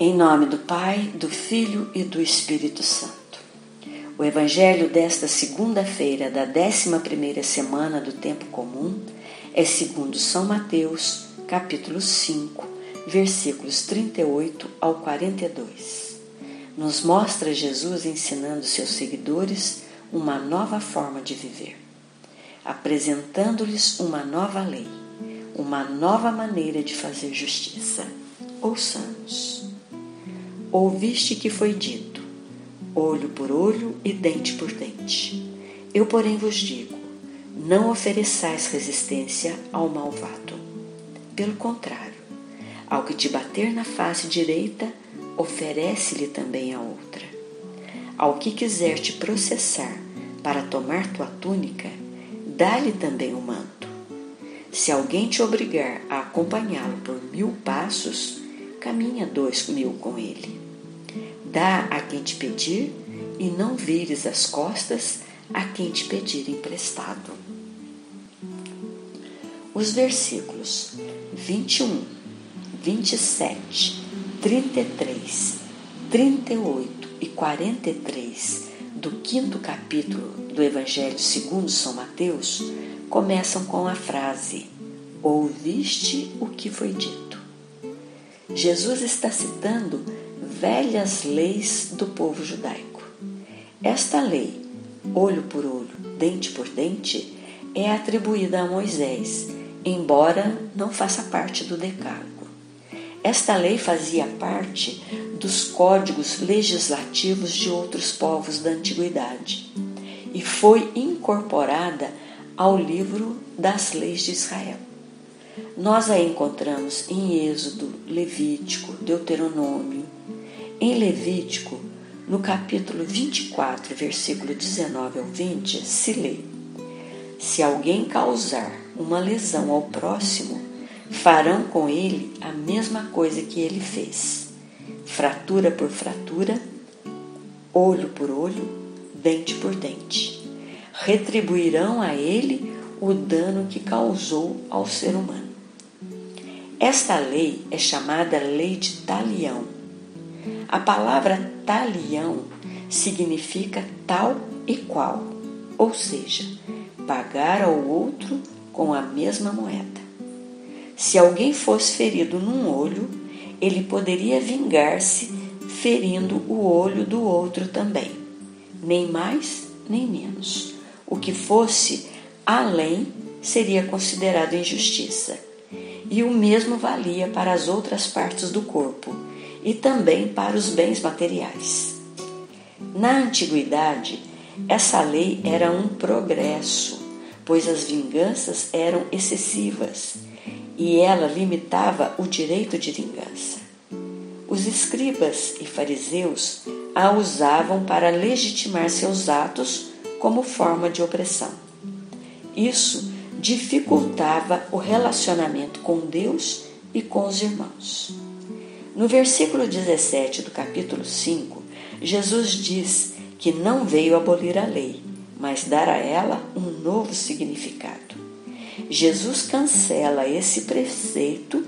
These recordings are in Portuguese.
Em nome do Pai, do Filho e do Espírito Santo. O Evangelho desta segunda-feira da 11 semana do Tempo Comum é segundo São Mateus, capítulo 5, versículos 38 ao 42. Nos mostra Jesus ensinando seus seguidores uma nova forma de viver, apresentando-lhes uma nova lei, uma nova maneira de fazer justiça. Ouçamos. Ouviste que foi dito: olho por olho e dente por dente. Eu, porém, vos digo: não ofereçais resistência ao malvado. Pelo contrário, ao que te bater na face direita, oferece-lhe também a outra. Ao que quiser te processar para tomar tua túnica, dá-lhe também o manto. Se alguém te obrigar a acompanhá-lo por mil passos, caminha dois mil com ele. Dá a quem te pedir e não vires as costas a quem te pedir emprestado. Os versículos 21, 27, 33, 38 e 43 do quinto capítulo do Evangelho segundo São Mateus começam com a frase: Ouviste o que foi dito. Jesus está citando velhas leis do povo judaico. Esta lei, olho por olho, dente por dente, é atribuída a Moisés, embora não faça parte do Decálogo. Esta lei fazia parte dos códigos legislativos de outros povos da antiguidade e foi incorporada ao livro das leis de Israel. Nós a encontramos em Êxodo, Levítico, Deuteronômio, em Levítico, no capítulo 24, versículo 19 ao 20, se lê: Se alguém causar uma lesão ao próximo, farão com ele a mesma coisa que ele fez. Fratura por fratura, olho por olho, dente por dente. Retribuirão a ele o dano que causou ao ser humano. Esta lei é chamada Lei de Talião. A palavra talião significa tal e qual, ou seja, pagar ao outro com a mesma moeda. Se alguém fosse ferido num olho, ele poderia vingar-se ferindo o olho do outro também, nem mais nem menos. O que fosse além seria considerado injustiça e o mesmo valia para as outras partes do corpo e também para os bens materiais. Na antiguidade, essa lei era um progresso, pois as vinganças eram excessivas e ela limitava o direito de vingança. Os escribas e fariseus a usavam para legitimar seus atos como forma de opressão. Isso dificultava o relacionamento com Deus e com os irmãos. No versículo 17 do capítulo 5, Jesus diz que não veio abolir a lei, mas dar a ela um novo significado. Jesus cancela esse preceito,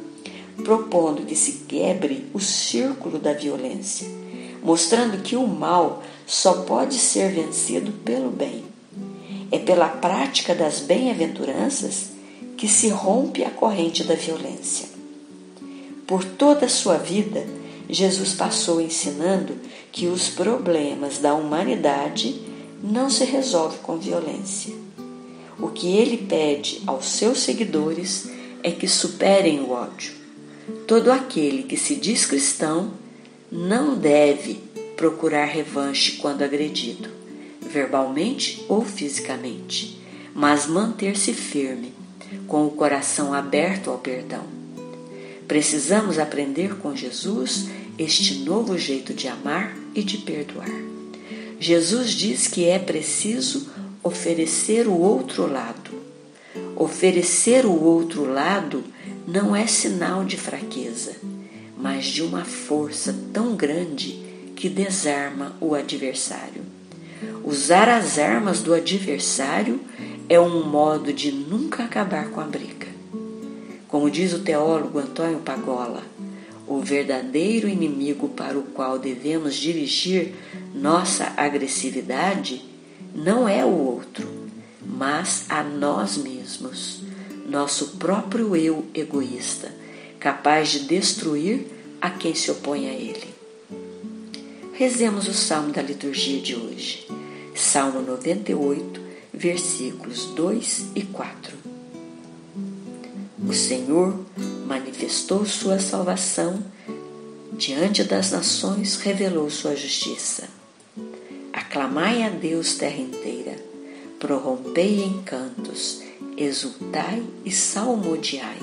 propondo que se quebre o círculo da violência, mostrando que o mal só pode ser vencido pelo bem. É pela prática das bem-aventuranças que se rompe a corrente da violência. Por toda a sua vida, Jesus passou ensinando que os problemas da humanidade não se resolvem com violência. O que ele pede aos seus seguidores é que superem o ódio. Todo aquele que se diz cristão não deve procurar revanche quando agredido verbalmente ou fisicamente, mas manter-se firme, com o coração aberto ao perdão. Precisamos aprender com Jesus este novo jeito de amar e de perdoar. Jesus diz que é preciso oferecer o outro lado. Oferecer o outro lado não é sinal de fraqueza, mas de uma força tão grande que desarma o adversário. Usar as armas do adversário é um modo de nunca acabar com a briga. Como diz o teólogo Antônio Pagola, O verdadeiro inimigo para o qual devemos dirigir nossa agressividade não é o outro, mas a nós mesmos, nosso próprio eu egoísta, capaz de destruir a quem se opõe a ele. Rezemos o salmo da liturgia de hoje, Salmo 98, versículos 2 e 4. O Senhor manifestou sua salvação, diante das nações revelou sua justiça. Aclamai a Deus, terra inteira, prorrompei em cantos, exultai e salmodiai.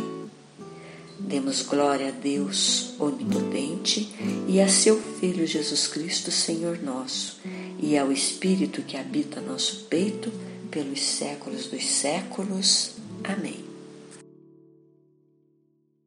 Demos glória a Deus onipotente e a seu Filho Jesus Cristo, Senhor nosso, e ao Espírito que habita nosso peito pelos séculos dos séculos. Amém.